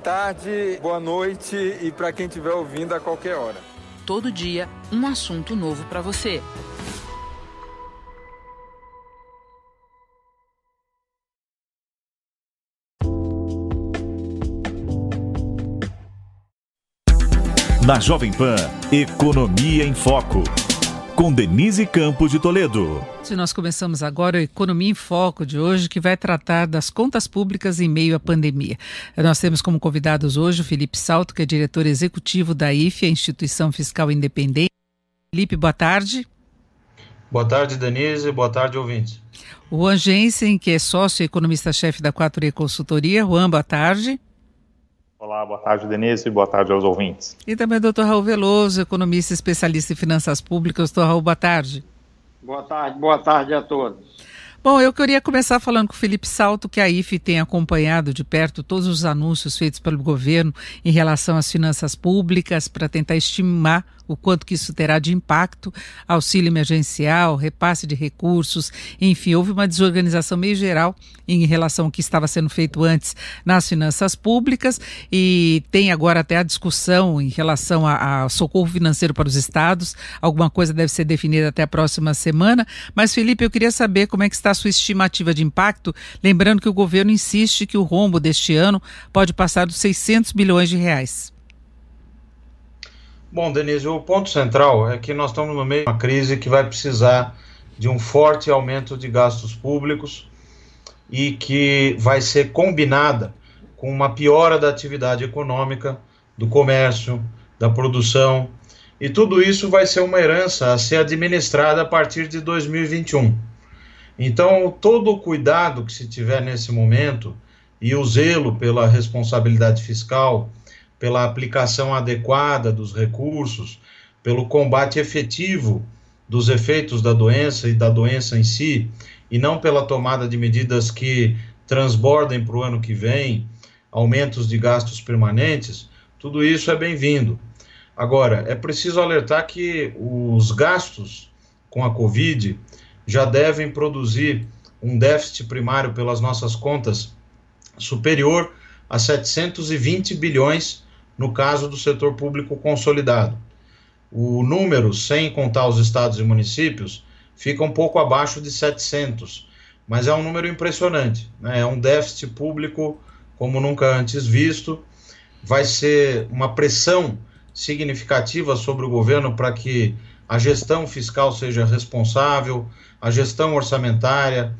tarde, boa noite e para quem estiver ouvindo a qualquer hora. Todo dia, um assunto novo para você. Na Jovem Pan, Economia em Foco. Com Denise Campos de Toledo. Se nós começamos agora o Economia em Foco de hoje, que vai tratar das contas públicas em meio à pandemia. Nós temos como convidados hoje o Felipe Salto, que é diretor executivo da IFE, a Instituição Fiscal Independente. Felipe, boa tarde. Boa tarde, Denise. Boa tarde, ouvintes. O Juan Jensen, que é sócio e economista-chefe da 4E Consultoria. Juan, boa tarde. Olá, boa tarde, Denise, e boa tarde aos ouvintes. E também o doutor Raul Veloso, economista especialista em finanças públicas. Doutor Raul, boa tarde. Boa tarde, boa tarde a todos. Bom, eu queria começar falando com o Felipe Salto, que a IFE tem acompanhado de perto todos os anúncios feitos pelo governo em relação às finanças públicas para tentar estimar o quanto que isso terá de impacto, auxílio emergencial, repasse de recursos, enfim, houve uma desorganização meio geral em relação ao que estava sendo feito antes nas finanças públicas e tem agora até a discussão em relação ao socorro financeiro para os estados, alguma coisa deve ser definida até a próxima semana, mas Felipe, eu queria saber como é que está a sua estimativa de impacto, lembrando que o governo insiste que o rombo deste ano pode passar dos 600 bilhões de reais. Bom, Denise, o ponto central é que nós estamos no meio de uma crise que vai precisar de um forte aumento de gastos públicos e que vai ser combinada com uma piora da atividade econômica, do comércio, da produção, e tudo isso vai ser uma herança a ser administrada a partir de 2021. Então, todo o cuidado que se tiver nesse momento e o zelo pela responsabilidade fiscal, pela aplicação adequada dos recursos, pelo combate efetivo dos efeitos da doença e da doença em si, e não pela tomada de medidas que transbordem para o ano que vem, aumentos de gastos permanentes, tudo isso é bem-vindo. Agora, é preciso alertar que os gastos com a Covid já devem produzir um déficit primário pelas nossas contas superior a 720 bilhões no caso do setor público consolidado. O número, sem contar os estados e municípios, fica um pouco abaixo de 700, mas é um número impressionante. Né? É um déficit público como nunca antes visto. Vai ser uma pressão significativa sobre o governo para que a gestão fiscal seja responsável, a gestão orçamentária,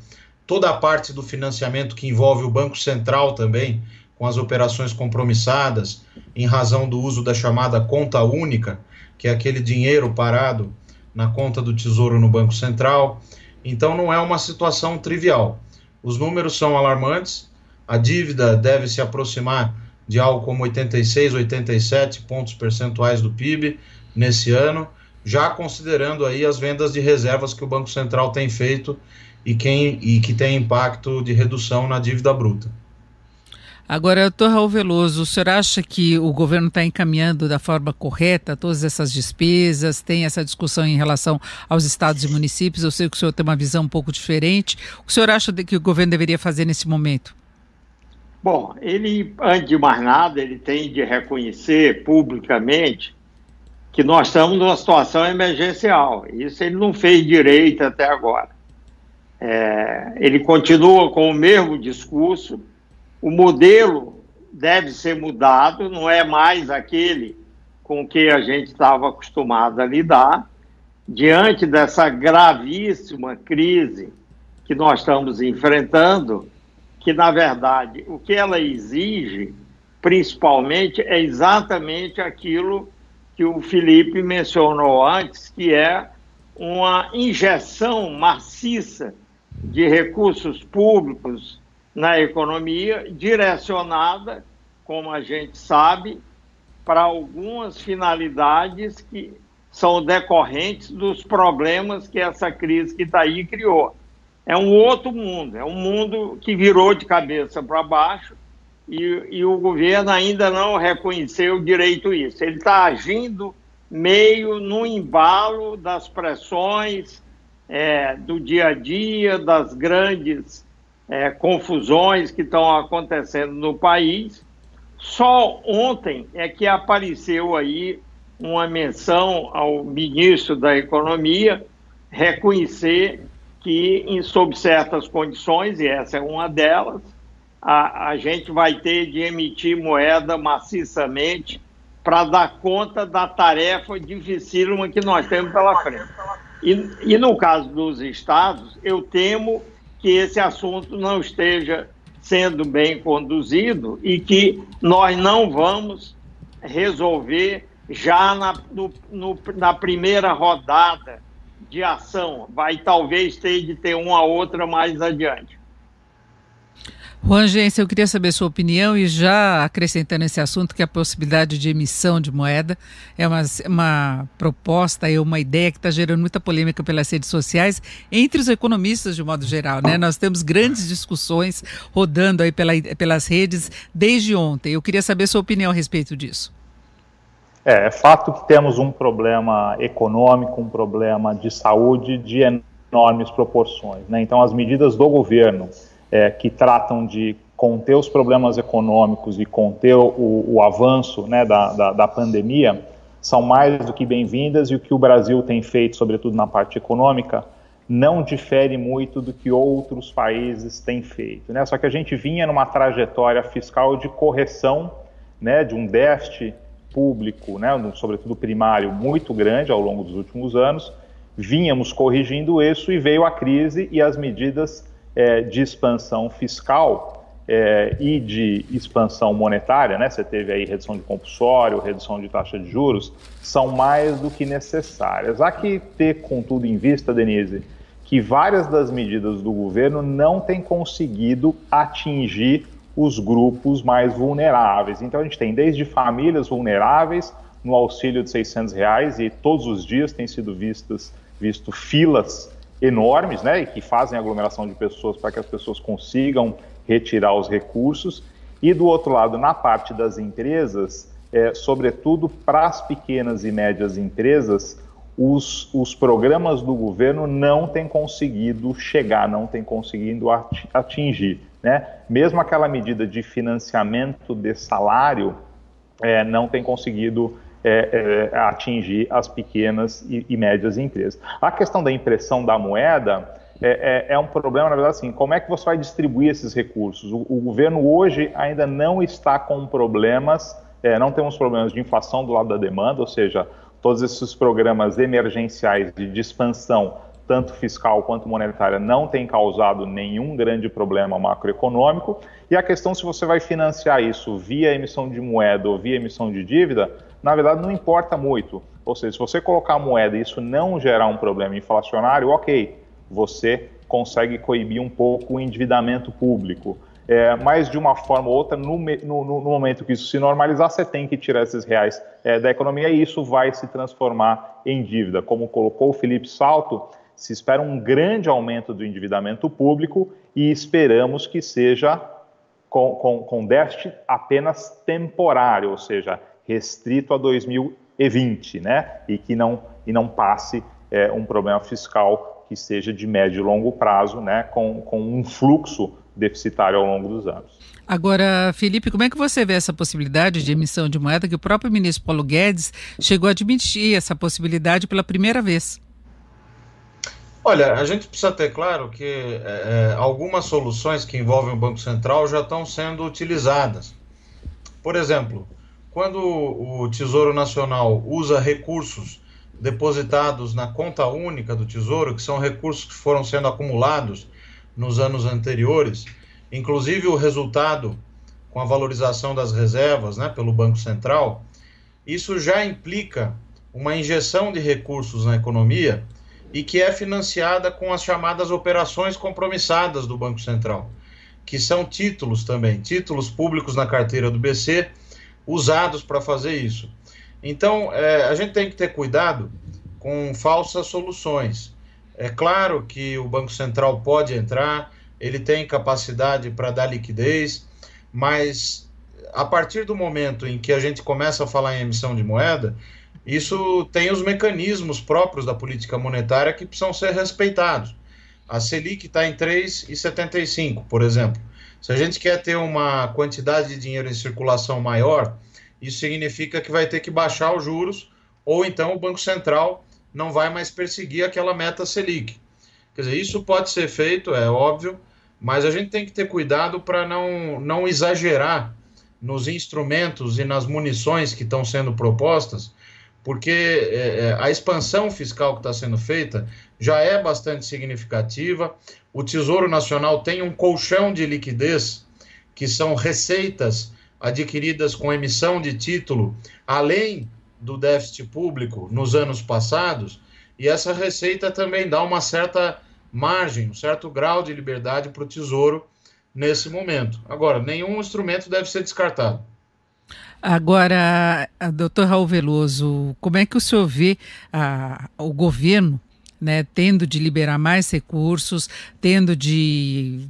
toda a parte do financiamento que envolve o Banco Central também, com as operações compromissadas, em razão do uso da chamada conta única, que é aquele dinheiro parado na conta do Tesouro no Banco Central. Então não é uma situação trivial. Os números são alarmantes, a dívida deve se aproximar de algo como 86, 87 pontos percentuais do PIB nesse ano, já considerando aí as vendas de reservas que o Banco Central tem feito e, quem, e que tem impacto de redução na dívida bruta. Agora, doutor Raul Veloso, o senhor acha que o governo está encaminhando da forma correta todas essas despesas? Tem essa discussão em relação aos estados e municípios? Eu sei que o senhor tem uma visão um pouco diferente. O que o senhor acha que o governo deveria fazer nesse momento? Bom, ele, antes de mais nada, ele tem de reconhecer publicamente que nós estamos numa situação emergencial. Isso ele não fez direito até agora. É, ele continua com o mesmo discurso, o modelo deve ser mudado, não é mais aquele com que a gente estava acostumado a lidar. Diante dessa gravíssima crise que nós estamos enfrentando, que na verdade o que ela exige, principalmente, é exatamente aquilo que o Felipe mencionou antes, que é uma injeção maciça de recursos públicos na economia, direcionada, como a gente sabe, para algumas finalidades que são decorrentes dos problemas que essa crise que está aí criou. É um outro mundo, é um mundo que virou de cabeça para baixo e, e, o governo ainda não reconheceu direito isso. Ele está agindo meio no embalo das pressões é, do dia a dia, das grandes é, confusões que estão acontecendo no país, Só ontem é que apareceu aí uma menção ao ministro da Economia reconhecer que, em, sob certas condições, e essa é uma delas, a, a gente vai ter de emitir moeda maciçamente para dar conta da tarefa dificílima que nós temos pela frente. E, e no caso dos estados, eu temo que esse assunto não esteja sendo bem conduzido e que nós não vamos resolver já na, no, no, na primeira rodada de ação. Vai talvez ter de ter uma outra mais adiante. Juan Gens, eu queria saber sua opinião e já acrescentando esse assunto que a possibilidade de emissão de moeda é uma, uma proposta e uma ideia que está gerando muita polêmica pelas redes sociais entre os economistas de modo geral, né? Nós temos grandes discussões rodando aí pela, pelas redes desde ontem. Eu queria saber sua opinião a respeito disso. É, é fato que temos um problema econômico, um problema de saúde de enormes proporções, né? Então as medidas do governo é, que tratam de conter os problemas econômicos e conter o, o avanço né, da, da, da, pandemia são mais do que bem-vindas e o que o Brasil tem feito, sobretudo na parte econômica, não difere muito do que outros países têm feito. Né? Só que a gente vinha numa trajetória fiscal de correção né, de um déficit público, né, sobretudo primário, muito grande ao longo dos últimos anos. Vínhamos corrigindo isso e veio a crise e as medidas é, de expansão fiscal é, e de expansão monetária, né? Você teve aí redução de compulsório, redução de taxa de juros, são mais do que necessárias. Há que ter, contudo, em vista, Denise, que várias das medidas do governo não têm conseguido atingir os grupos mais vulneráveis. Então a gente tem desde famílias vulneráveis no auxílio de 600 reais e todos os dias têm sido vistas visto filas enormes, né, que fazem aglomeração de pessoas para que as pessoas consigam retirar os recursos. E do outro lado, na parte das empresas, é, sobretudo para as pequenas e médias empresas, os, os programas do governo não têm conseguido chegar, não têm conseguido atingir. Né? Mesmo aquela medida de financiamento de salário é, não tem conseguido é, é, atingir as pequenas e, e, médias empresas. A questão da impressão da moeda é, é, é, um problema, na verdade, assim, como é que você vai distribuir esses recursos? O, o governo hoje ainda não está com problemas, é, não temos problemas de inflação do lado da demanda, ou seja, todos esses programas emergenciais de, de expansão, tanto fiscal quanto monetária, não têm causado nenhum grande problema macroeconômico. E a questão se você vai financiar isso via emissão de moeda ou via emissão de dívida, na verdade não importa muito. Ou seja, se você colocar a moeda e isso não gerar um problema inflacionário, ok, você consegue coibir um pouco o endividamento público. É, mas de uma forma ou outra, no, no, no, momento que isso se normalizar, você tem que tirar esses reais é, da economia e isso vai se transformar em dívida. Como colocou o Felipe Salto, se espera um grande aumento do endividamento público e esperamos que seja com, com, com déficit apenas temporário, ou seja, restrito a 2020, né? E que não, e não passe é, um problema fiscal que seja de médio e longo prazo, né? Com, com um fluxo deficitário ao longo dos anos. Agora, Felipe, como é que você vê essa possibilidade de emissão de moeda que o próprio ministro Paulo Guedes chegou a admitir essa possibilidade pela primeira vez? Olha, a gente precisa ter claro que é, é algumas soluções que envolvem o Banco Central já estão sendo utilizadas. Por exemplo, quando o Tesouro Nacional usa recursos depositados na conta única do Tesouro, que são recursos que foram sendo acumulados nos anos anteriores, inclusive o resultado com a valorização das reservas né, pelo Banco Central, isso já implica uma injeção de recursos na economia e que é financiada com as chamadas operações compromissadas do Banco Central, que são títulos também, títulos públicos na carteira do BC usados para fazer isso. Então, é, a gente tem que ter cuidado com falsas soluções. É claro que o Banco Central pode entrar, ele tem capacidade para dar liquidez, mas a partir do momento em que a gente começa a falar em emissão de moeda, isso tem os mecanismos próprios da política monetária que precisam ser respeitados. A Selic está em 3,75, por exemplo. Se a gente quer ter uma quantidade de dinheiro em circulação maior, isso significa que vai ter que baixar os juros, ou então o Banco Central não vai mais perseguir aquela meta Selic. Quer dizer, isso pode ser feito, é óbvio, mas a gente tem que ter cuidado para não, não exagerar nos instrumentos e nas munições que estão sendo propostas, porque é, é a expansão fiscal que está sendo feita já é bastante significativa. O Tesouro Nacional tem um colchão de liquidez, que são receitas adquiridas com emissão de título, além do déficit público nos anos passados, e essa receita também dá uma certa margem, um certo grau de liberdade para o Tesouro nesse momento. Agora, nenhum instrumento deve ser descartado. Agora, doutor Raul Veloso, como é que o senhor vê o governo né, tendo de liberar mais recursos, tendo de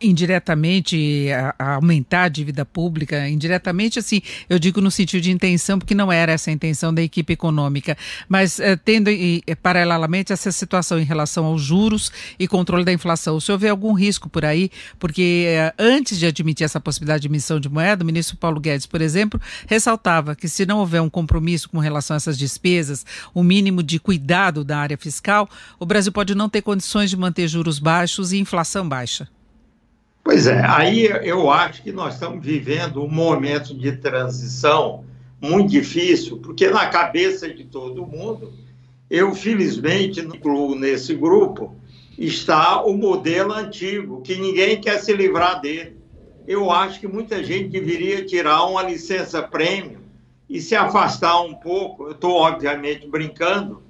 indiretamente a, a aumentar a dívida pública, indiretamente assim, eu digo no sentido de intenção, porque não era essa a intenção da equipe econômica, mas eh, tendo e, paralelamente essa situação em relação aos juros e controle da inflação. O senhor vê algum risco por aí? Porque eh, antes de admitir essa possibilidade de emissão de moeda, o ministro Paulo Guedes, por exemplo, ressaltava que se não houver um compromisso com relação a essas despesas, o um mínimo de cuidado da área fiscal, o Brasil pode não ter condições de manter juros baixos e inflação baixa. Pois é, aí eu acho que nós estamos vivendo um momento de transição muito difícil, porque na cabeça de todo mundo, eu felizmente incluo nesse grupo, está o modelo antigo, que ninguém quer se livrar dele. Eu acho que muita gente deveria tirar uma licença prêmio e se afastar um pouco. Eu estou, obviamente, brincando,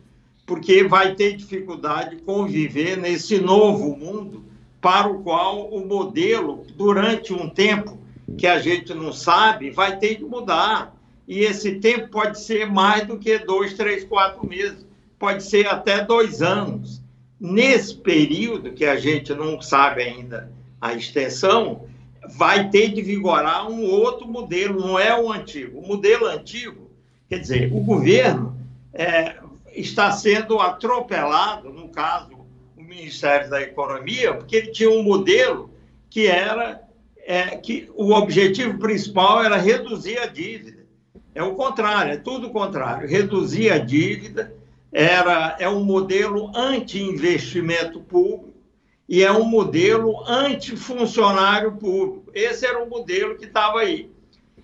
porque vai ter dificuldade de conviver nesse novo mundo para o qual o modelo, durante um tempo que a gente não sabe, vai ter que mudar. E esse tempo pode ser mais do que dois, três, quatro meses, pode ser até dois anos. Nesse período, que a gente não sabe ainda a extensão, vai ter de vigorar um outro modelo, não é o antigo. O modelo antigo, quer dizer, o governo é, está sendo atropelado, no caso Ministério da Economia, porque ele tinha um modelo que era é, que o objetivo principal era reduzir a dívida. É o contrário, é tudo o contrário. Reduzir a dívida era, é um modelo anti-investimento público e é um modelo anti-funcionário público. Esse era o modelo que estava aí,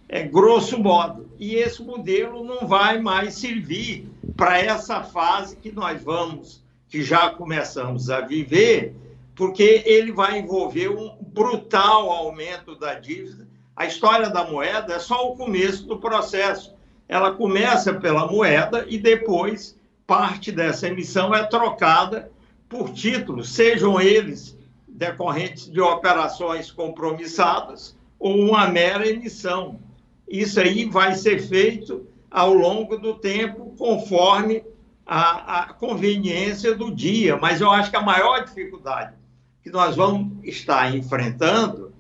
é grosso modo. E esse modelo não vai mais servir para essa fase que nós vamos que já começamos a viver, porque ele vai envolver um brutal aumento da dívida. A história da moeda é só o começo do processo. Ela começa pela moeda e depois parte dessa emissão é trocada por títulos, sejam eles decorrentes de operações compromissadas ou uma mera emissão. Isso aí vai ser feito ao longo do tempo, conforme a, a conveniência do dia, mas eu acho que a maior dificuldade que nós vamos estar enfrentando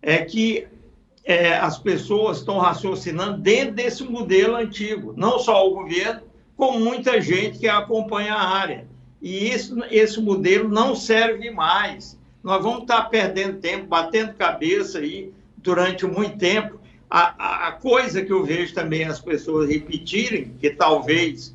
é que é, as pessoas estão raciocinando dentro desse modelo antigo, não só o governo, como muita gente que acompanha a área. E isso, esse modelo não serve mais. Nós vamos estar perdendo tempo, batendo cabeça aí durante muito tempo. A, a, a coisa que eu vejo também as pessoas repetirem, que talvez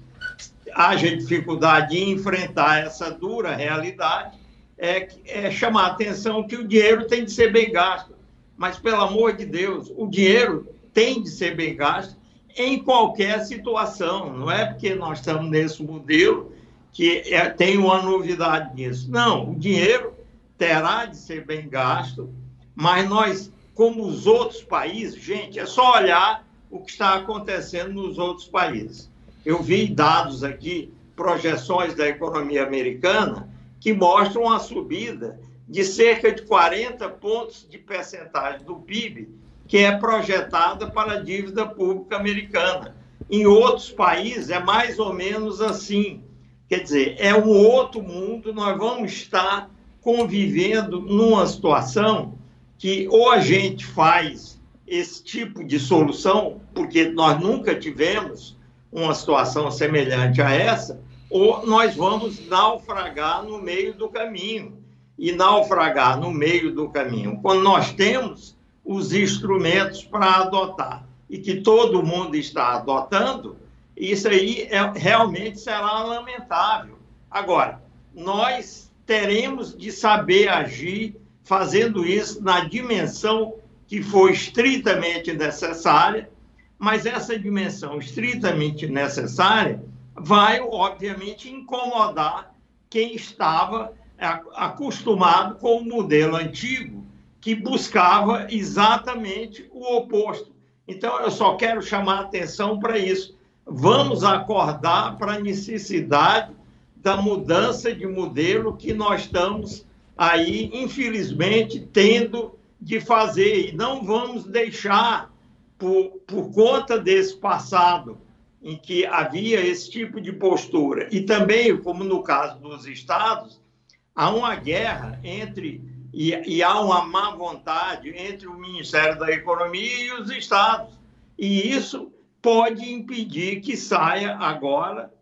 haja dificuldade em enfrentar essa dura realidade, é, é chamar a atenção que o dinheiro tem de ser bem gasto. Mas, pelo amor de Deus, o dinheiro tem de ser bem gasto em qualquer situação. Não é porque nós estamos nesse modelo que é, tem uma novidade nisso. Não, o dinheiro terá de ser bem gasto, mas nós, como os outros países, gente, é só olhar o que está acontecendo nos outros países eu vi dados aqui, projeções da economia americana, que mostram a subida de cerca de 40 pontos de percentagem do PIB, que é projetada para a dívida pública americana. Em outros países é mais ou menos assim. Quer dizer, é um outro mundo, nós vamos estar convivendo numa situação que ou a gente faz esse tipo de solução, porque nós nunca tivemos, uma situação semelhante a essa, ou nós vamos naufragar no meio do caminho. e naufragar no meio do caminho, quando nós temos os instrumentos para adotar e que todo mundo está adotando, isso aí é, realmente será lamentável. Agora, nós teremos de saber agir fazendo isso na dimensão que for estritamente necessária, mas essa dimensão estritamente necessária vai, obviamente, incomodar quem estava acostumado com o modelo antigo, que buscava exatamente o oposto. Então, eu só quero chamar atenção para isso. Vamos acordar para a necessidade da mudança de modelo que nós estamos aí, infelizmente, tendo de fazer. E não vamos deixar, por, por conta desse passado em que havia esse tipo de postura, e também, como no caso dos estados, há uma guerra entre e, e, há uma má vontade entre o Ministério da Economia e os estados. E isso pode impedir que saia agora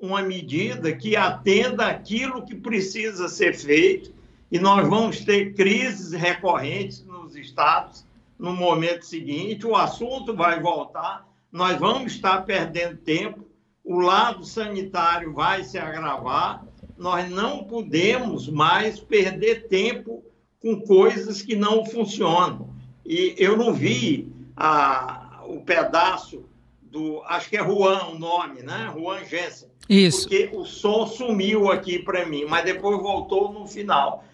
uma medida que atenda aquilo que precisa ser feito e nós vamos ter crises recorrentes nos estados no momento seguinte, o assunto vai voltar, nós vamos estar perdendo tempo, o lado sanitário vai se agravar, nós não podemos mais perder tempo com coisas que não funcionam. E eu não vi a, o pedaço do, acho que é Juan o nome, né? Juan Jensen. Isso. Porque o som sumiu aqui para mim, mas depois voltou no final.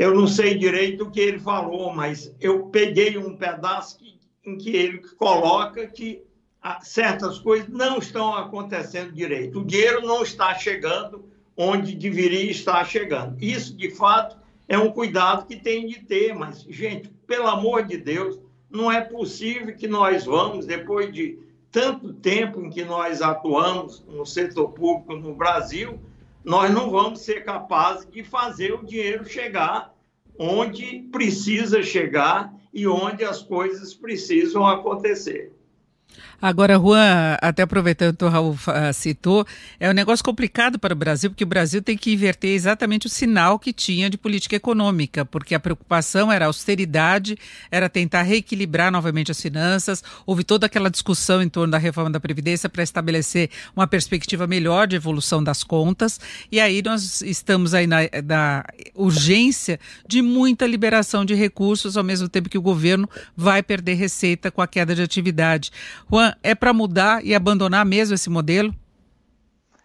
Eu não sei direito o que ele falou, mas eu peguei um pedaço que, em que ele coloca que ah, certas coisas não estão acontecendo direito. O dinheiro não está chegando onde deveria estar chegando. Isso, de fato, é um cuidado que tem de ter, mas, gente, pelo amor de Deus, não é possível que nós vamos, depois de tanto tempo em que nós atuamos no setor público no Brasil, nós não vamos ser capazes de fazer o dinheiro chegar onde precisa chegar e onde as coisas precisam acontecer. Agora, Juan, até aproveitando que o Raul uh, citou, é um negócio complicado para o Brasil, porque o Brasil tem que inverter exatamente o sinal que tinha de política econômica, porque a preocupação era austeridade, era tentar reequilibrar novamente as finanças. Houve toda aquela discussão em torno da reforma da Previdência para estabelecer uma perspectiva melhor de evolução das contas. E aí nós estamos aí na, na urgência de muita liberação de recursos, ao mesmo tempo que o governo vai perder receita com a queda de atividade. Juan, é para mudar e abandonar mesmo esse modelo?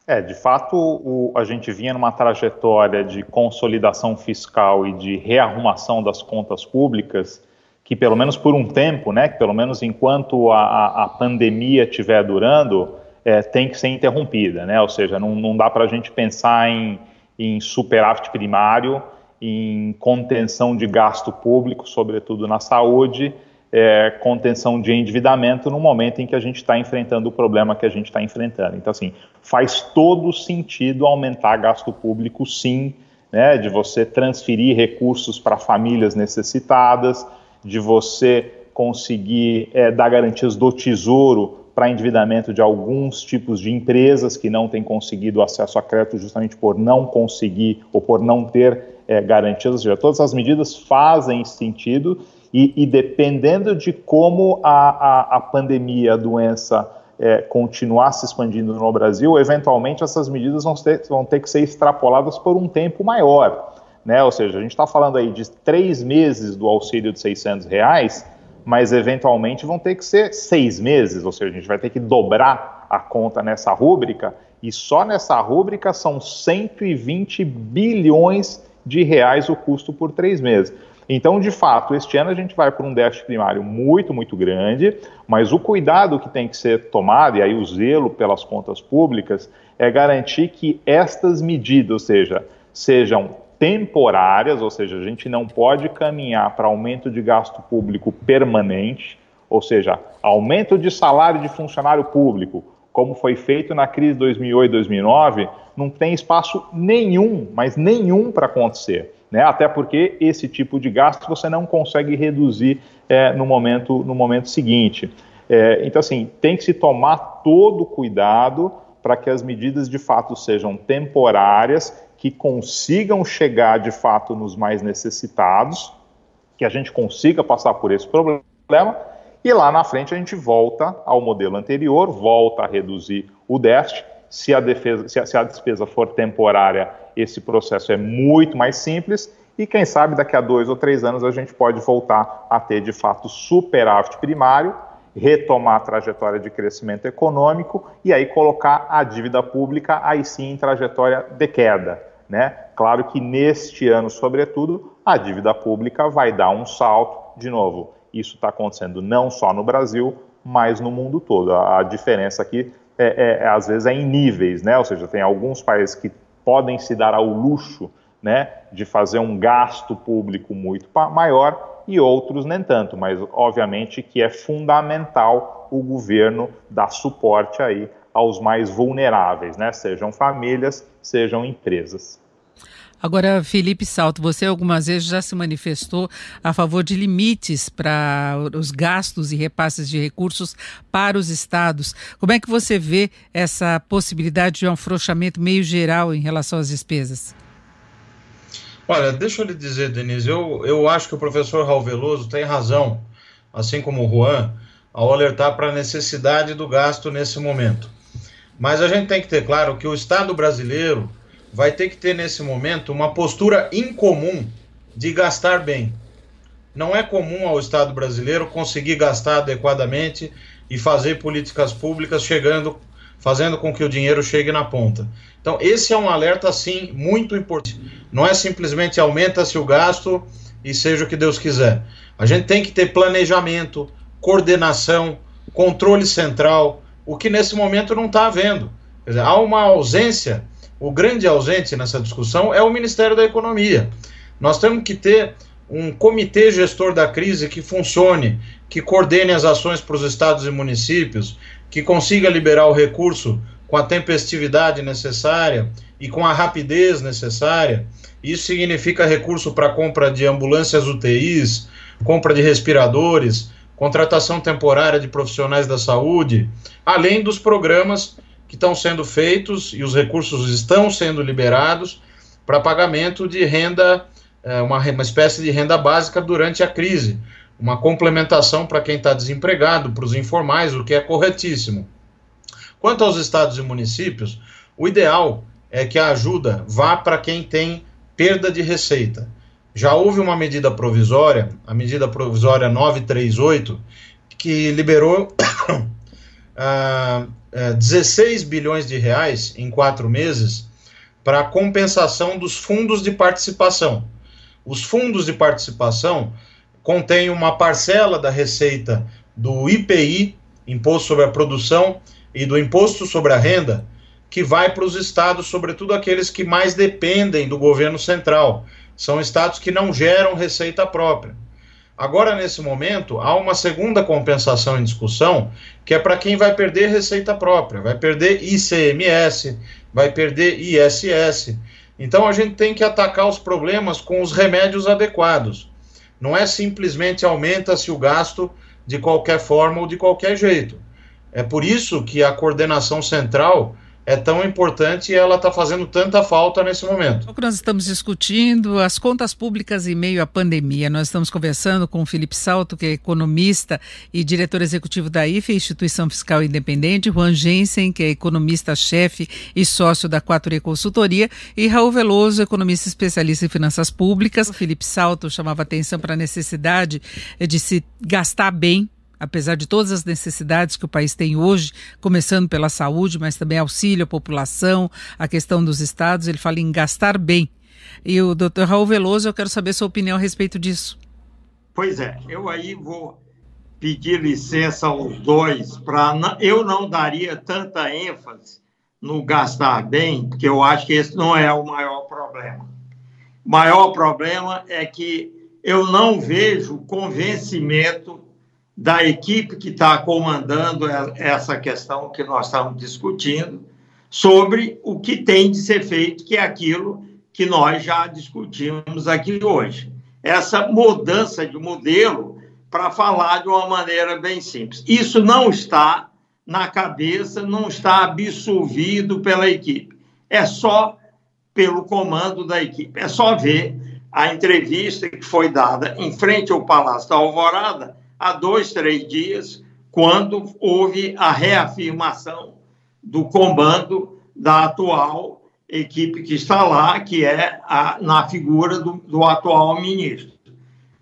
É, de fato, o, a gente vinha numa trajetória de consolidação fiscal e de rearrumação das contas públicas, que pelo menos por um tempo, né, que pelo menos enquanto a, a, pandemia estiver durando, é, tem que ser interrompida, né? Ou seja, não, não dá para a gente pensar em, em superávit primário, em contenção de gasto público, sobretudo na saúde, é, contenção de endividamento no momento em que a gente está enfrentando o problema que a gente está enfrentando. Então, assim, faz todo sentido aumentar gasto público, sim, né, de você transferir recursos para famílias necessitadas, de você conseguir é, dar garantias do tesouro para endividamento de alguns tipos de empresas que não têm conseguido acesso a crédito justamente por não conseguir ou por não ter é, garantias, ou seja, todas as medidas fazem sentido e, e dependendo de como a, a, a pandemia, a doença é, continuar se expandindo no Brasil, eventualmente essas medidas vão ter, vão ter que ser extrapoladas por um tempo maior. Né? Ou seja, a gente está falando aí de três meses do auxílio de 600 reais, mas eventualmente vão ter que ser seis meses, ou seja, a gente vai ter que dobrar a conta nessa rúbrica, e só nessa rúbrica são 120 bilhões de reais o custo por três meses. Então, de fato, este ano a gente vai para um déficit primário muito, muito grande, mas o cuidado que tem que ser tomado, e aí o zelo pelas contas públicas, é garantir que estas medidas, ou seja, sejam temporárias, ou seja, a gente não pode caminhar para aumento de gasto público permanente, ou seja, aumento de salário de funcionário público, como foi feito na crise de 2008 2009, não tem espaço nenhum, mas nenhum para acontecer né? até porque esse tipo de gasto você não consegue reduzir é, no, momento, no momento seguinte. É, então, assim, tem que se tomar todo cuidado para que as medidas de fato sejam temporárias, que consigam chegar de fato nos mais necessitados, que a gente consiga passar por esse problema, e lá na frente a gente volta ao modelo anterior, volta a reduzir o déficit. Se a, defesa, se a, se a despesa for temporária, esse processo é muito mais simples e quem sabe daqui a dois ou três anos a gente pode voltar a ter de fato superávit primário, retomar a trajetória de crescimento econômico e aí colocar a dívida pública aí sim em trajetória de queda. Né? Claro que neste ano, sobretudo, a dívida pública vai dar um salto de novo. Isso está acontecendo não só no Brasil, mas no mundo todo. A, diferença aqui é, é, é, às vezes é em níveis, né? Ou seja, tem alguns países que podem se dar ao luxo né, de fazer um gasto público muito maior e outros nem tanto, mas obviamente que é fundamental o governo dar suporte aí aos mais vulneráveis, né, sejam famílias, sejam empresas. Agora, Felipe Salto, você algumas vezes já se manifestou a favor de limites para os gastos e repasses de recursos para os estados. Como é que você vê essa possibilidade de um afrouxamento meio geral em relação às despesas? Olha, deixa eu lhe dizer, Denise, eu, eu acho que o professor Raul Veloso tem razão, assim como o Juan, ao alertar para a necessidade do gasto nesse momento. Mas a gente tem que ter claro que o Estado brasileiro vai ter que ter nesse momento uma postura incomum de gastar bem. Não é comum ao Estado brasileiro conseguir gastar adequadamente e fazer políticas públicas chegando, fazendo com que o dinheiro chegue na ponta. Então, esse é um alerta, sim, muito importante. Não é simplesmente aumenta-se o gasto e seja o que Deus quiser. A gente tem que ter planejamento, coordenação, controle central, o que nesse momento não está havendo. Dizer, há uma ausência, o grande ausente nessa discussão é o Ministério da Economia. Nós temos que ter um comitê gestor da crise que funcione, que coordene as ações para os estados e municípios, que consiga liberar o recurso com a tempestividade necessária e com a rapidez necessária. Isso significa recurso para compra de ambulâncias UTIs, compra de respiradores, contratação temporária de profissionais da saúde, além dos programas que estão sendo feitos e os recursos estão sendo liberados para pagamento de renda, é, uma, uma espécie de renda básica durante a crise, uma complementação para quem está desempregado, para os informais, o que é corretíssimo. Quanto aos estados e municípios, o ideal é que a ajuda vá para quem tem perda de receita. Já houve uma medida provisória, a medida provisória 938, que liberou uh, uh, 16 bilhões de reais em quatro meses para compensação dos fundos de participação. Os fundos de participação contêm uma parcela da receita do IPI, Imposto sobre a Produção, e do imposto sobre a renda que vai para os estados, sobretudo aqueles que mais dependem do governo central. São estados que não geram receita própria. Agora, nesse momento, há uma segunda compensação em discussão, que é para quem vai perder receita própria, vai perder ICMS, vai perder ISS. Então, a gente tem que atacar os problemas com os remédios adequados. Não é simplesmente aumenta-se o gasto de qualquer forma ou de qualquer jeito. É por isso que a coordenação central é tão importante e ela está fazendo tanta falta nesse momento. O nós estamos discutindo as contas públicas em meio à pandemia. Nós estamos conversando com o Felipe Salto, que é economista e diretor executivo da IFE, Instituição Fiscal Independente, Juan Jensen, que é economista-chefe e sócio da 4E Consultoria, e Raul Veloso, economista especialista em finanças públicas. O Felipe Salto chamava atenção para a necessidade de se gastar bem apesar de todas as necessidades que o país tem hoje, começando pela saúde, mas também auxílio à população, a questão dos estados, ele fala em gastar bem. E o doutor Raul Veloso, eu quero saber sua opinião a respeito disso. Pois é, eu aí vou pedir licença aos dois para eu não daria tanta ênfase no gastar bem, porque eu acho que esse não é o maior problema. O maior problema é que eu não vejo convencimento da equipe que está comandando essa questão que nós estamos discutindo, sobre o que tem de ser feito, que é aquilo que nós já discutimos aqui hoje. Essa mudança de modelo, para falar de uma maneira bem simples. Isso não está na cabeça, não está absolvido pela equipe. É só pelo comando da equipe. É só ver a entrevista que foi dada em frente ao Palácio da Alvorada há dois, três dias, quando houve a reafirmação do comando da atual equipe que está lá, que é a, na figura do, do atual ministro.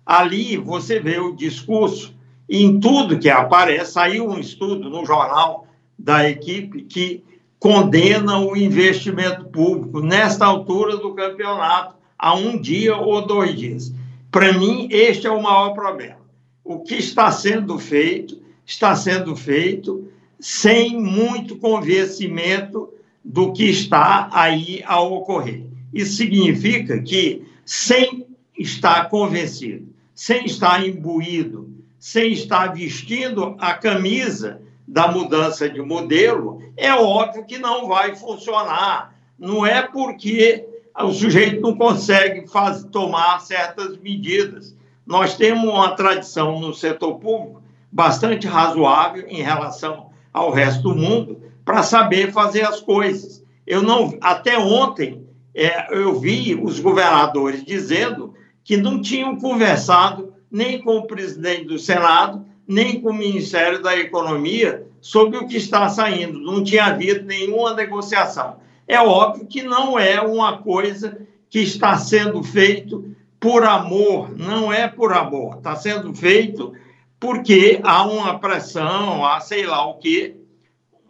Ali você vê o discurso, em tudo que aparece, saiu um estudo no jornal da equipe que condena o investimento público nesta altura do campeonato, há um dia ou dois dias. Para mim, este é o maior problema. O que está sendo feito, está sendo feito sem muito convencimento do que está aí a ocorrer. Isso significa que, sem estar convencido, sem estar imbuído, sem estar vestindo a camisa da mudança de modelo, é óbvio que não vai funcionar. Não é porque o sujeito não consegue faz, tomar certas medidas. Nós temos uma tradição no setor público bastante razoável em relação ao resto do mundo para saber fazer as coisas. Eu não, até ontem é, eu vi os governadores dizendo que não tinham conversado nem com o presidente do Senado, nem com o Ministério da Economia sobre o que está saindo. Não tinha havido nenhuma negociação. É óbvio que não é uma coisa que está sendo feito por amor, não é por amor, está sendo feito porque há uma pressão, há sei lá o quê,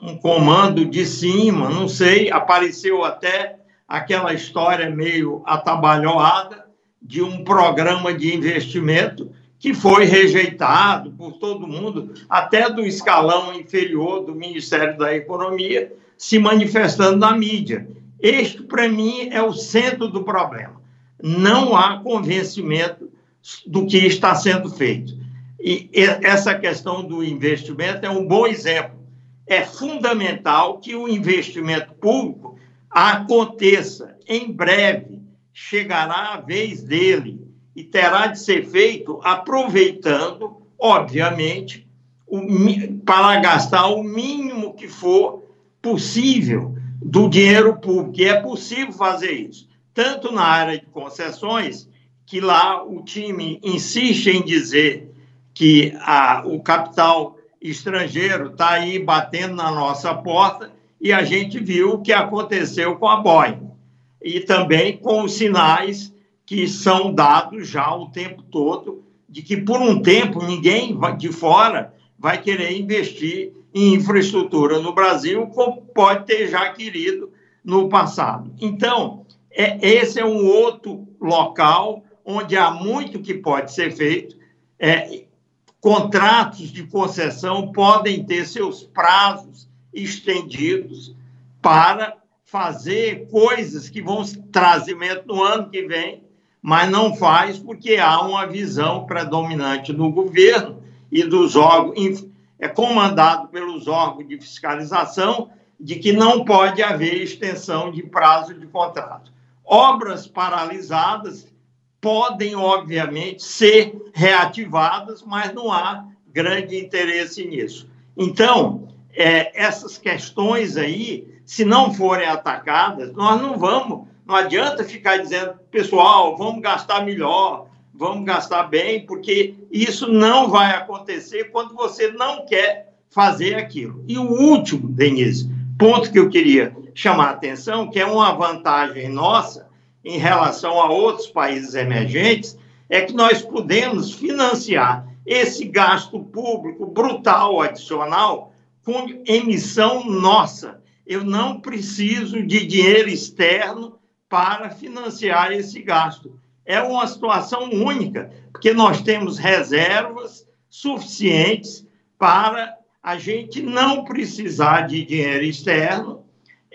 um comando de cima, não sei, apareceu até aquela história meio atabalhoada de um programa de investimento que foi rejeitado por todo mundo, até do escalão inferior do Ministério da Economia, se manifestando na mídia. Este, para mim, é o centro do problema. Não há convencimento do que está sendo feito. E essa questão do investimento é um bom exemplo. É fundamental que o investimento público aconteça em breve, chegará a vez dele e terá de ser feito aproveitando, obviamente, o, para gastar o mínimo que for possível do dinheiro público. E é possível fazer isso, tanto na área de concessões, que lá o time insiste em dizer que a, o capital estrangeiro está aí batendo na nossa porta e a gente viu o que aconteceu com a Boeing e também com os sinais que são dados já o tempo todo de que por um tempo ninguém de fora vai querer investir em infraestrutura no Brasil, como pode ter já querido no passado. Então, é, esse é um outro local onde há muito que pode ser feito. É, contratos de concessão podem ter seus prazos estendidos para fazer coisas que vão trazer no ano que vem mas não faz porque há uma visão predominante do governo e dos órgãos, é comandado pelos órgãos de fiscalização, de que não pode haver extensão de prazo de contrato. Obras paralisadas podem, obviamente, ser reativadas, mas não há grande interesse nisso. Então, é, essas questões aí, se não forem atacadas, nós não vamos não adianta ficar dizendo, pessoal, vamos gastar melhor, vamos gastar bem, porque isso não vai acontecer quando você não quer fazer aquilo. E o último, Denise, ponto que eu queria chamar a atenção, que é uma vantagem nossa em relação a outros países emergentes, é que nós podemos financiar esse gasto público brutal adicional com emissão nossa. Eu não preciso de dinheiro externo para financiar esse gasto. É uma situação única, porque nós temos reservas suficientes para a gente não precisar de dinheiro externo,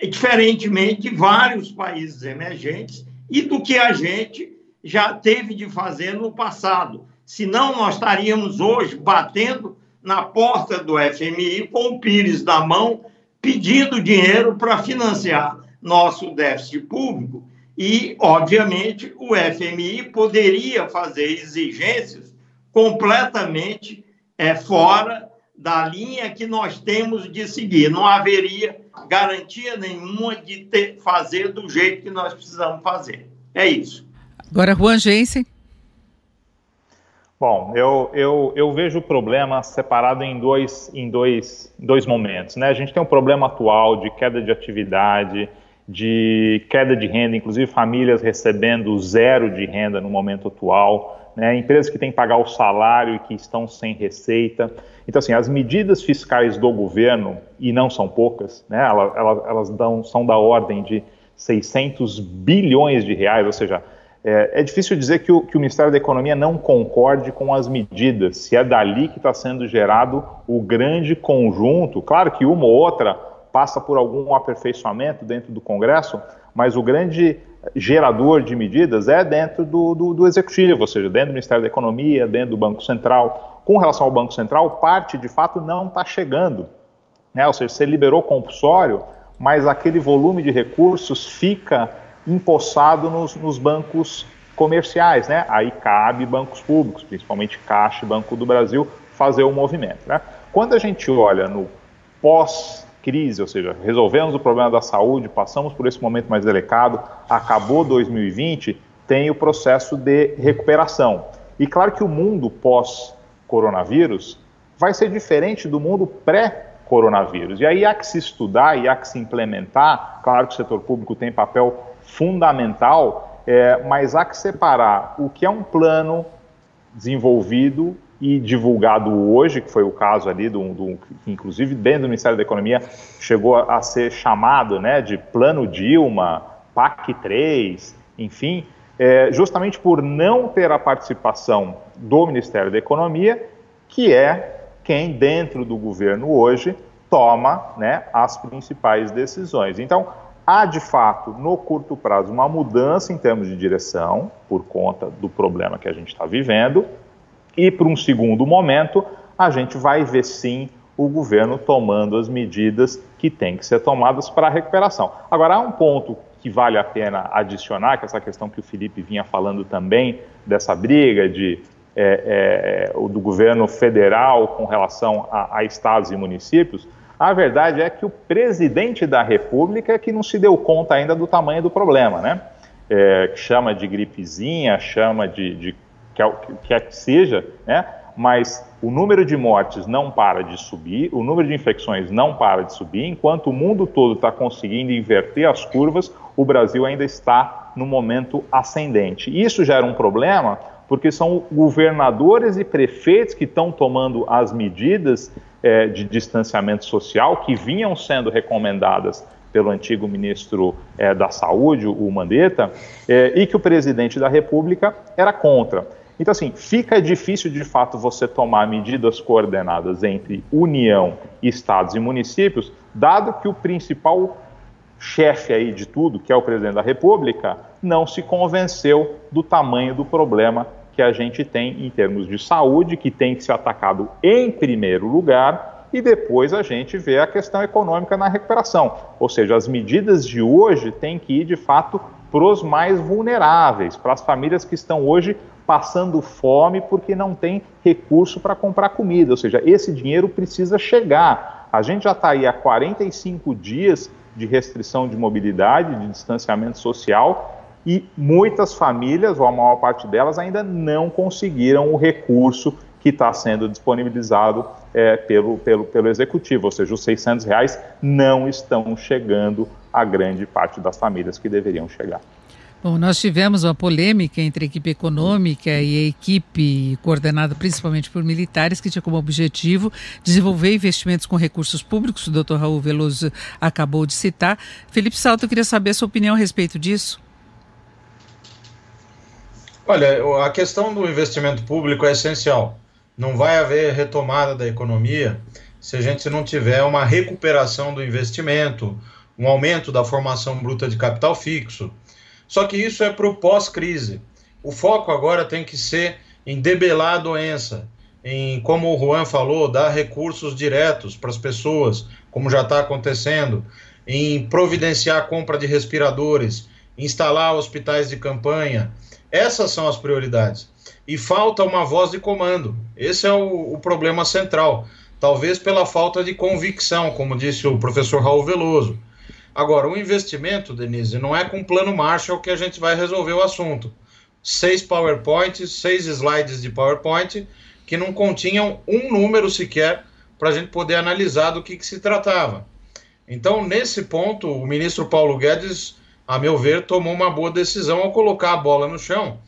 diferentemente de vários países emergentes e do que a gente já teve de fazer no passado. Senão, nós estaríamos hoje batendo na porta do FMI com o Pires na mão, pedindo dinheiro para financiar nosso déficit público e, obviamente, o FMI poderia fazer exigências completamente é, fora da linha que nós temos de seguir. Não haveria garantia nenhuma de ter, fazer do jeito que nós precisamos fazer. É isso. Agora, Juan Jensen. Bom, eu, eu, eu vejo o problema separado em dois, em dois, dois momentos. Né? A gente tem um problema atual de queda de atividade, de queda de renda, inclusive famílias recebendo zero de renda no momento atual, né? empresas que têm que pagar o salário e que estão sem receita. Então, assim, as medidas fiscais do governo, e não são poucas, né? elas, elas, elas dão, são da ordem de 600 bilhões de reais, ou seja, é, é, difícil dizer que o, que o, Ministério da Economia não concorde com as medidas, se é dali que está sendo gerado o grande conjunto. Claro que uma ou outra passa por algum aperfeiçoamento dentro do Congresso, mas o grande gerador de medidas é dentro do, do, do Executivo, ou seja, dentro do Ministério da Economia, dentro do Banco Central. Com relação ao Banco Central, parte de fato não está chegando. Né? Ou seja, você liberou compulsório, mas aquele volume de recursos fica empossado nos, nos bancos comerciais, né? Aí cabe bancos públicos, principalmente Caixa e Banco do Brasil, fazer o movimento. Né? Quando a gente olha no pós-crise, ou seja, resolvemos o problema da saúde, passamos por esse momento mais delicado, acabou 2020, tem o processo de recuperação. E claro que o mundo pós-coronavírus vai ser diferente do mundo pré-coronavírus. E aí há que se estudar e há que se implementar. Claro que o setor público tem papel fundamental, é, mas há que separar o que é um plano desenvolvido e divulgado hoje, que foi o caso ali, do, do, inclusive dentro do Ministério da Economia, chegou a ser chamado né, de Plano Dilma, PAC 3, enfim, é, justamente por não ter a participação do Ministério da Economia, que é quem dentro do governo hoje toma né, as principais decisões. Então, há de fato, no curto prazo, uma mudança em termos de direção, por conta do problema que a gente está vivendo, e para um segundo momento, a gente vai ver sim o governo tomando as medidas que têm que ser tomadas para a recuperação. Agora, há um ponto que vale a pena adicionar, que é essa questão que o Felipe vinha falando também, dessa briga de, é, é, do governo federal com relação a, a estados e municípios. A verdade é que o presidente da República é que não se deu conta ainda do tamanho do problema, né? É, chama de gripezinha, chama de, de que quer que seja, né? Mas o número de mortes não para de subir, o número de infecções não para de subir, enquanto o mundo todo está conseguindo inverter as curvas, o Brasil ainda está no momento ascendente. Isso gera um problema porque são governadores e prefeitos que estão tomando as medidas é, de distanciamento social que vinham sendo recomendadas pelo antigo ministro é, da Saúde, o Mandetta, é, e que o presidente da República era contra. Então, assim, fica difícil de fato você tomar medidas coordenadas entre União, Estados e municípios, dado que o principal chefe aí de tudo, que é o presidente da República, não se convenceu do tamanho do problema que a gente tem em termos de saúde, que tem que ser atacado em primeiro lugar, e depois a gente vê a questão econômica na recuperação. Ou seja, as medidas de hoje têm que ir, de fato, para os mais vulneráveis, para as famílias que estão hoje passando fome porque não tem recurso para comprar comida. Ou seja, esse dinheiro precisa chegar. A gente já está aí há 45 dias de restrição de mobilidade, de distanciamento social, e muitas famílias, ou a maior parte delas, ainda não conseguiram o recurso que está sendo disponibilizado é, pelo, pelo, pelo executivo, ou seja, os 600 reais não estão chegando a grande parte das famílias que deveriam chegar. Bom, nós tivemos uma polêmica entre a equipe econômica e a equipe coordenada principalmente por militares, que tinha como objetivo desenvolver investimentos com recursos públicos, o doutor Raul Veloso acabou de citar. Felipe Salto, eu queria saber a sua opinião a respeito disso. Olha, a questão do investimento público é essencial. Não vai haver retomada da economia se a gente não tiver uma recuperação do investimento, um aumento da formação bruta de capital fixo. Só que isso é para o pós-crise. O foco agora tem que ser em debelar a doença, em, como o Juan falou, dar recursos diretos para as pessoas, como já está acontecendo, em providenciar a compra de respiradores, instalar hospitais de campanha, essas são as prioridades. E falta uma voz de comando. Esse é o, o problema central. talvez pela falta de convicção, como disse o professor Raul Veloso. Agora, o investimento, Denise, não é com plano Marshall que a gente vai resolver o assunto. Seis PowerPoints, seis slides de PowerPoint que não continham um número sequer para a gente poder analisar do que, que se tratava. Então, nesse ponto, o ministro Paulo Guedes, a meu ver, tomou uma boa decisão ao colocar a bola no chão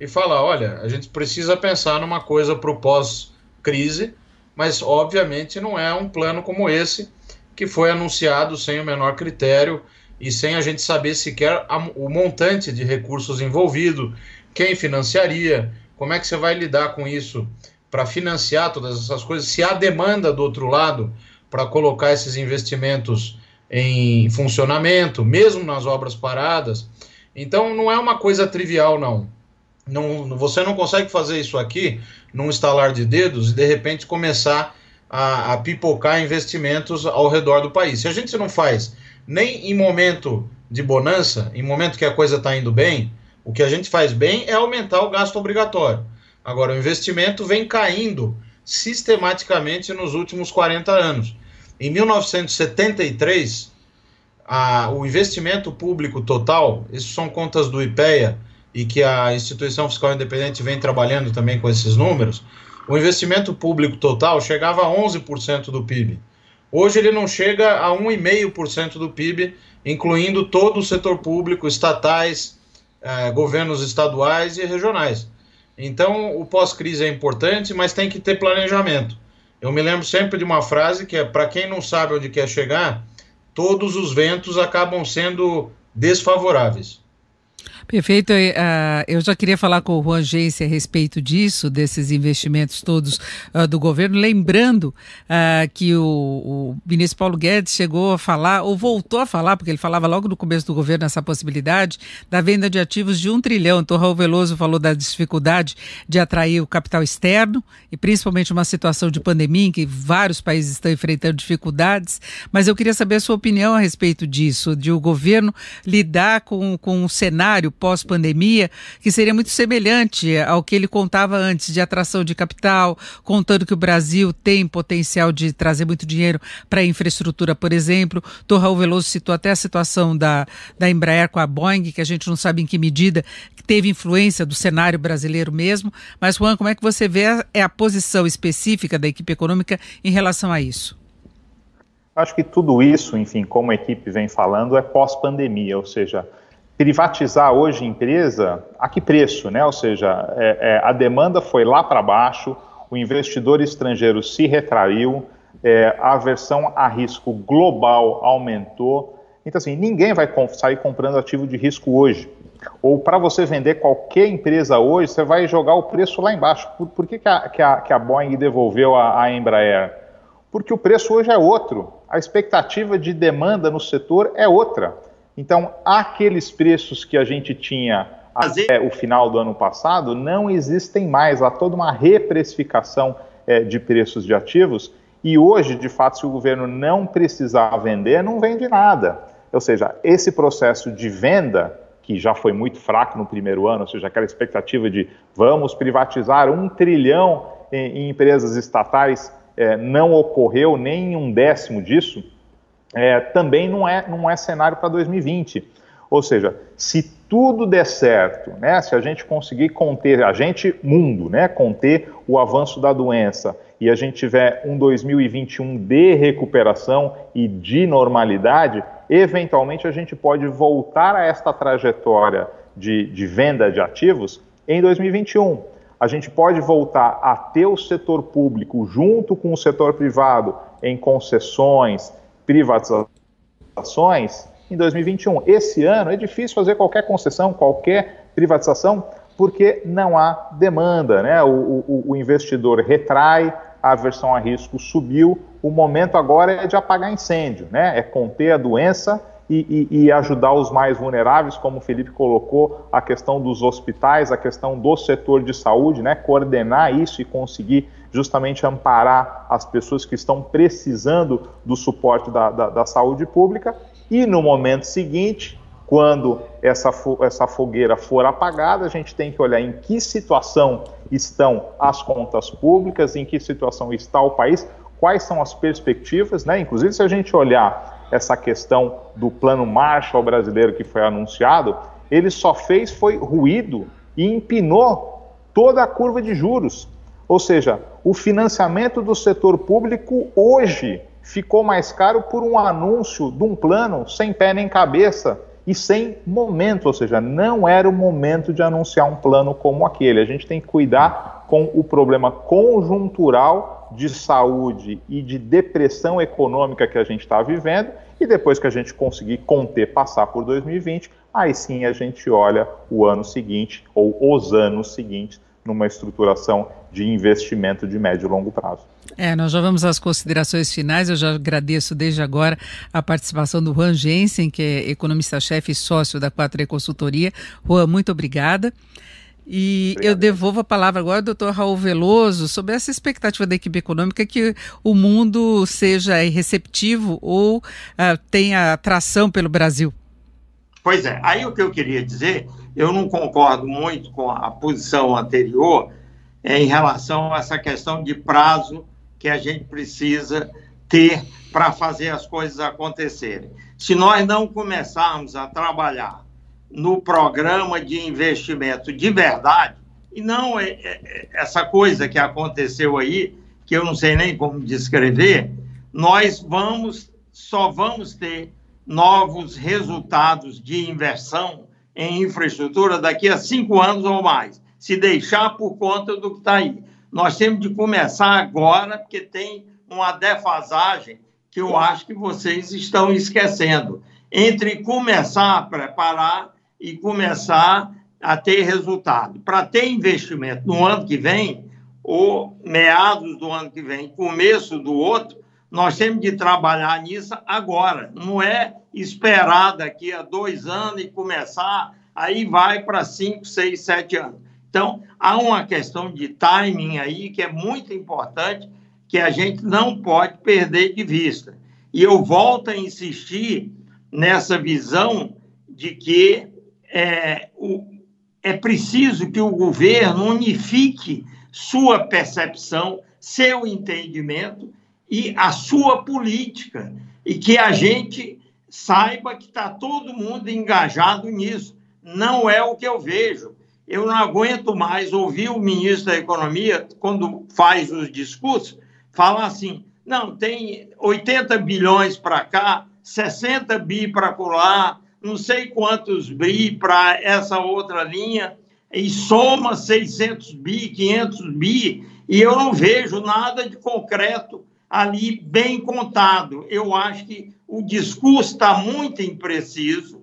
e falar: olha, a gente precisa pensar numa coisa para o pós-crise, mas obviamente não é um plano como esse que foi anunciado sem o menor critério e sem a gente saber sequer a, o montante de recursos envolvido, quem financiaria, como é que você vai lidar com isso para financiar todas essas coisas, se há demanda do outro lado para colocar esses investimentos em funcionamento, mesmo nas obras paradas. Então não é uma coisa trivial, não. não você não consegue fazer isso aqui num estalar de dedos e de repente começar a, a pipocar investimentos ao redor do país. Se a gente não faz nem em momento de bonança, em momento que a coisa está indo bem, o que a gente faz bem é aumentar o gasto obrigatório. Agora, o investimento vem caindo sistematicamente nos últimos 40 anos. Em 1973, a, o investimento público total, isso são contas do IPEA e que a Instituição Fiscal Independente vem trabalhando também com esses números, o investimento público total chegava a 11% do PIB. Hoje ele não chega a 1,5% do PIB, incluindo todo o setor público, estatais, eh, governos estaduais e regionais. Então, o pós-crise é importante, mas tem que ter planejamento. Eu me lembro sempre de uma frase que é: para quem não sabe onde quer chegar, todos os ventos acabam sendo desfavoráveis. Perfeito. Uh, eu já queria falar com o Juan Gence a respeito disso, desses investimentos todos uh, do governo, lembrando uh, que o, o, ministro Paulo Guedes chegou a falar, ou voltou a falar, porque ele falava logo no começo do governo essa possibilidade, da venda de ativos de um trilhão. Então, Raul Veloso falou da dificuldade de atrair o capital externo, e principalmente uma situação de pandemia em que vários países estão enfrentando dificuldades. Mas eu queria saber a sua opinião a respeito disso, de o governo lidar com, com um cenário pós-pandemia, que seria muito semelhante ao que ele contava antes de atração de capital, contando que o Brasil tem potencial de trazer muito dinheiro para infraestrutura, por exemplo. O Raul Veloso citou até a situação da, da Embraer com a Boeing, que a gente não sabe em que medida teve influência do cenário brasileiro mesmo. Mas, Juan, como é que você vê a, é a posição específica da equipe econômica em relação a isso? Acho que tudo isso, enfim, como a equipe vem falando, é pós-pandemia, ou seja, privatizar hoje empresa, a que preço, né? Ou seja, é, é, a demanda foi lá para baixo, o investidor estrangeiro se retraiu, é, a aversão a risco global aumentou. Então, assim, ninguém vai sair comprando ativo de risco hoje. Ou para você vender qualquer empresa hoje, você vai jogar o preço lá embaixo. Por, por que, que, a, que, a, que a Boeing devolveu a, a Embraer? Porque o preço hoje é outro. A expectativa de demanda no setor é outra. Então, aqueles preços que a gente tinha até o final do ano passado não existem mais. Há toda uma reprecificação é, de preços de ativos e hoje, de fato, se o governo não precisar vender, não vende nada. Ou seja, esse processo de venda, que já foi muito fraco no primeiro ano, ou seja, aquela expectativa de vamos privatizar um trilhão em, em empresas estatais, é, não ocorreu nem um décimo disso é, também não é, não é cenário para 2020. Ou seja, se tudo der certo, né, se a gente conseguir conter, a gente, mundo, né, conter o avanço da doença e a gente tiver um 2021 de recuperação e de normalidade, eventualmente a gente pode voltar a esta trajetória de, de venda de ativos em 2021. A gente pode voltar a ter o setor público junto com o setor privado em concessões, privatizações em 2021. Esse ano é difícil fazer qualquer concessão, qualquer privatização, porque não há demanda, né? O, o, o investidor retrai, a aversão a risco subiu, o momento agora é de apagar incêndio, né? É conter a doença e, e, e, ajudar os mais vulneráveis, como o Felipe colocou, a questão dos hospitais, a questão do setor de saúde, né? Coordenar isso e conseguir justamente amparar as pessoas que estão precisando do suporte da, da, da saúde pública. E no momento seguinte, quando essa, essa fogueira for apagada, a gente tem que olhar em que situação estão as contas públicas, em que situação está o país, quais são as perspectivas, né? Inclusive, se a gente olhar essa questão do plano Marshall brasileiro que foi anunciado, ele só fez foi ruído e empinou toda a curva de juros. Ou seja, o financiamento do setor público hoje ficou mais caro por um anúncio de um plano sem pé nem cabeça e sem momento, ou seja, não era o momento de anunciar um plano como aquele. A gente tem que cuidar com o problema conjuntural de saúde e de depressão econômica que a gente está vivendo, e depois que a gente conseguir conter, passar por 2020, aí sim a gente olha o ano seguinte ou os anos seguintes numa estruturação de investimento de médio e longo prazo. É, nós já vamos às considerações finais. Eu já agradeço desde agora a participação do Juan Jensen, que é economista-chefe e sócio da 4E Consultoria. Juan, muito obrigada. E Obrigado. eu devolvo a palavra agora ao doutor Raul Veloso sobre essa expectativa da equipe econômica que o mundo seja receptivo ou uh, tenha atração pelo Brasil. Pois é, aí o que eu queria dizer, eu não concordo muito com a posição anterior em relação a essa questão de prazo que a gente precisa ter para fazer as coisas acontecerem. Se nós não começarmos a trabalhar no programa de investimento de verdade, e não é, é, é, essa coisa que aconteceu aí, que eu não sei nem como descrever, nós vamos só vamos ter novos resultados de inversão em infraestrutura daqui a cinco anos ou mais se deixar por conta do que está aí. Nós temos de começar agora, porque tem uma defasagem que eu acho que vocês estão esquecendo. Entre começar a preparar e começar a ter resultado. Para ter investimento no ano que vem, ou meados do ano que vem, começo do outro, nós temos de trabalhar nisso agora. Não é esperar daqui a dois anos e começar, aí vai para cinco, seis, sete anos. Então, há uma questão de timing aí que é muito importante, que a gente não pode perder de vista. E eu volto a insistir nessa visão de que é, o, é preciso que o governo unifique sua percepção, seu entendimento e a sua política, e que a gente saiba que está todo mundo engajado nisso. Não é o que eu vejo eu não aguento mais ouvir o ministro da Economia, quando faz os discursos, falar assim: não, tem 80 bilhões para cá, 60 bi para colar, não sei quantos bi para essa outra linha, e soma 600 bi, 500 bi, e eu não vejo nada de concreto ali bem contado. Eu acho que o discurso está muito impreciso,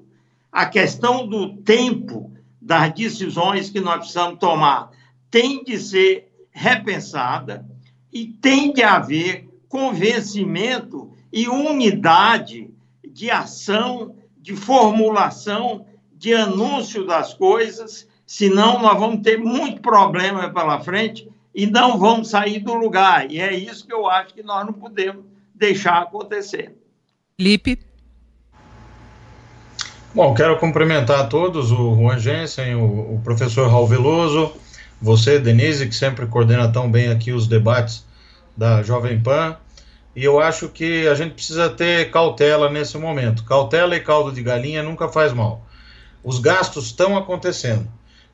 a questão do tempo das decisões que nós precisamos tomar tem de ser repensada e tem de haver convencimento e unidade de ação, de formulação, de anúncio das coisas, senão nós vamos ter muito problema pela frente e não vamos sair do lugar. E é isso que eu acho que nós não podemos deixar acontecer. Felipe? Bom, quero cumprimentar a todos, o Juan Jensen, o, o, professor Raul Veloso, você, Denise, que sempre coordena tão bem aqui os debates da Jovem Pan. E eu acho que a gente precisa ter cautela nesse momento. Cautela e caldo de galinha nunca faz mal. Os gastos estão acontecendo.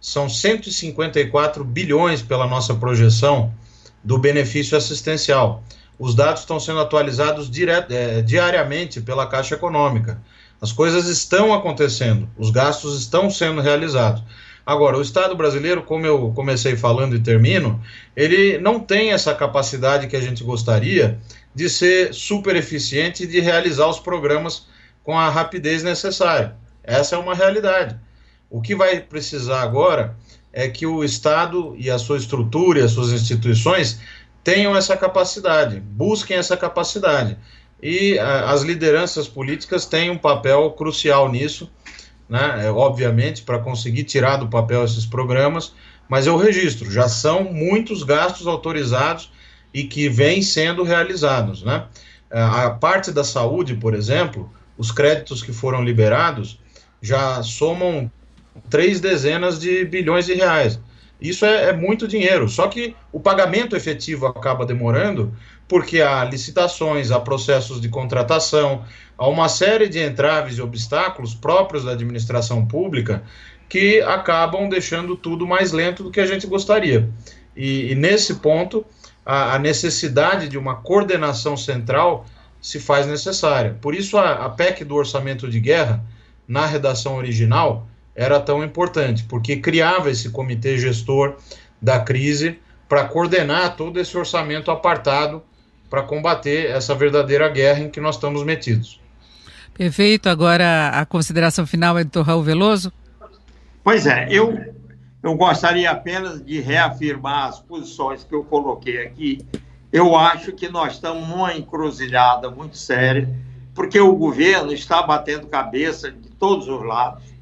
São 154 bilhões pela nossa projeção do benefício assistencial. Os dados estão sendo atualizados é, diariamente pela Caixa Econômica. As coisas estão acontecendo, os gastos estão sendo realizados. Agora, o Estado brasileiro, como eu comecei falando e termino, ele não tem essa capacidade que a gente gostaria de ser super eficiente e de realizar os programas com a rapidez necessária. Essa é uma realidade. O que vai precisar agora é que o Estado e a sua estrutura e as suas instituições tenham essa capacidade, busquem essa capacidade e a, as lideranças políticas têm um papel crucial nisso, né? É, obviamente, para conseguir tirar do papel esses programas, mas eu registro, já são muitos gastos autorizados e que vêm sendo realizados. Né? É, a parte da saúde, por exemplo, os créditos que foram liberados já somam três dezenas de bilhões de reais. Isso é, é, muito dinheiro. Só que o pagamento efetivo acaba demorando, porque há licitações, há processos de contratação, há uma série de entraves e obstáculos próprios da administração pública que acabam deixando tudo mais lento do que a gente gostaria. E, e nesse ponto, a, a, necessidade de uma coordenação central se faz necessária. Por isso, a, a PEC do orçamento de guerra, na redação original, era tão importante, porque criava esse comitê gestor da crise para coordenar todo esse orçamento apartado para combater essa verdadeira guerra em que nós estamos metidos. Perfeito. Agora a consideração final é do Raul Veloso. Pois é, eu, eu gostaria apenas de reafirmar as posições que eu coloquei aqui. Eu acho que nós estamos numa encruzilhada muito séria, porque o governo está batendo cabeça de todos os lados.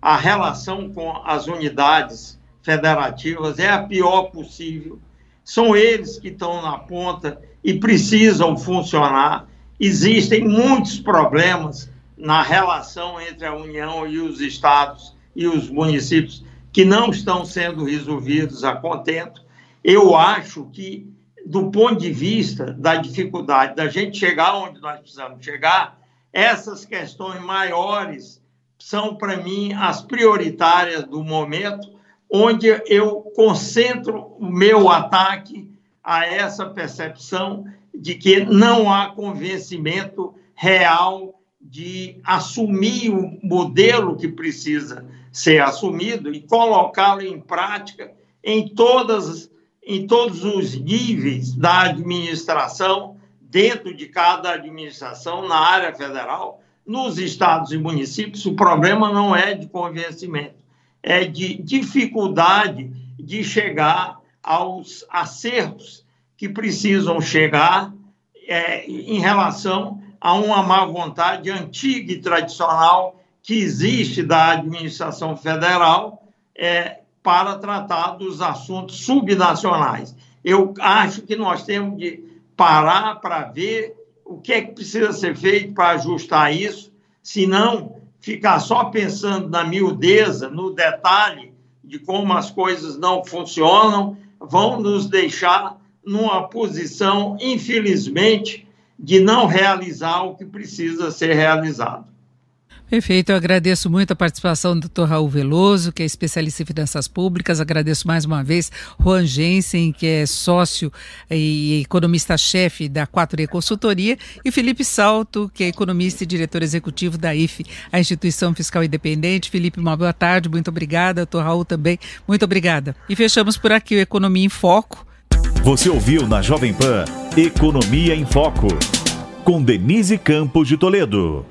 A relação com as unidades federativas é a pior possível. São eles que estão na ponta e precisam funcionar. Existem muitos problemas na relação entre a União e os estados e os municípios que não estão sendo resolvidos a contento. Eu acho que, do ponto de vista da dificuldade da gente chegar onde nós precisamos chegar, essas questões maiores são, para mim, as prioritárias do momento, onde eu concentro o meu ataque a essa percepção de que não há convencimento real de assumir o modelo que precisa ser assumido e colocá-lo em prática em todas em todos os níveis da administração, dentro de cada administração, na área federal, nos estados e municípios, o problema não é de convencimento, é de dificuldade de chegar aos acertos que precisam chegar é, em relação a uma má vontade antiga e tradicional que existe da administração federal é, para tratar dos assuntos subnacionais. Eu acho que nós temos de parar para ver o que é que precisa ser feito para ajustar isso, senão ficar só pensando na miudeza, no detalhe de como as coisas não funcionam, vão nos deixar numa posição, infelizmente, de não realizar o que precisa ser realizado. Perfeito, eu agradeço muito a participação do Dr. Raul Veloso, que é especialista em finanças públicas. Agradeço mais uma vez Juan Jensen, que é sócio e economista-chefe da 4E Consultoria, e Felipe Salto, que é economista e diretor executivo da IFE, a Instituição Fiscal Independente. Felipe, uma boa tarde, muito obrigada. Dr. Raul também, muito obrigada. E fechamos por aqui o Economia em Foco. Você ouviu na Jovem Pan Economia em Foco, com Denise Campos de Toledo.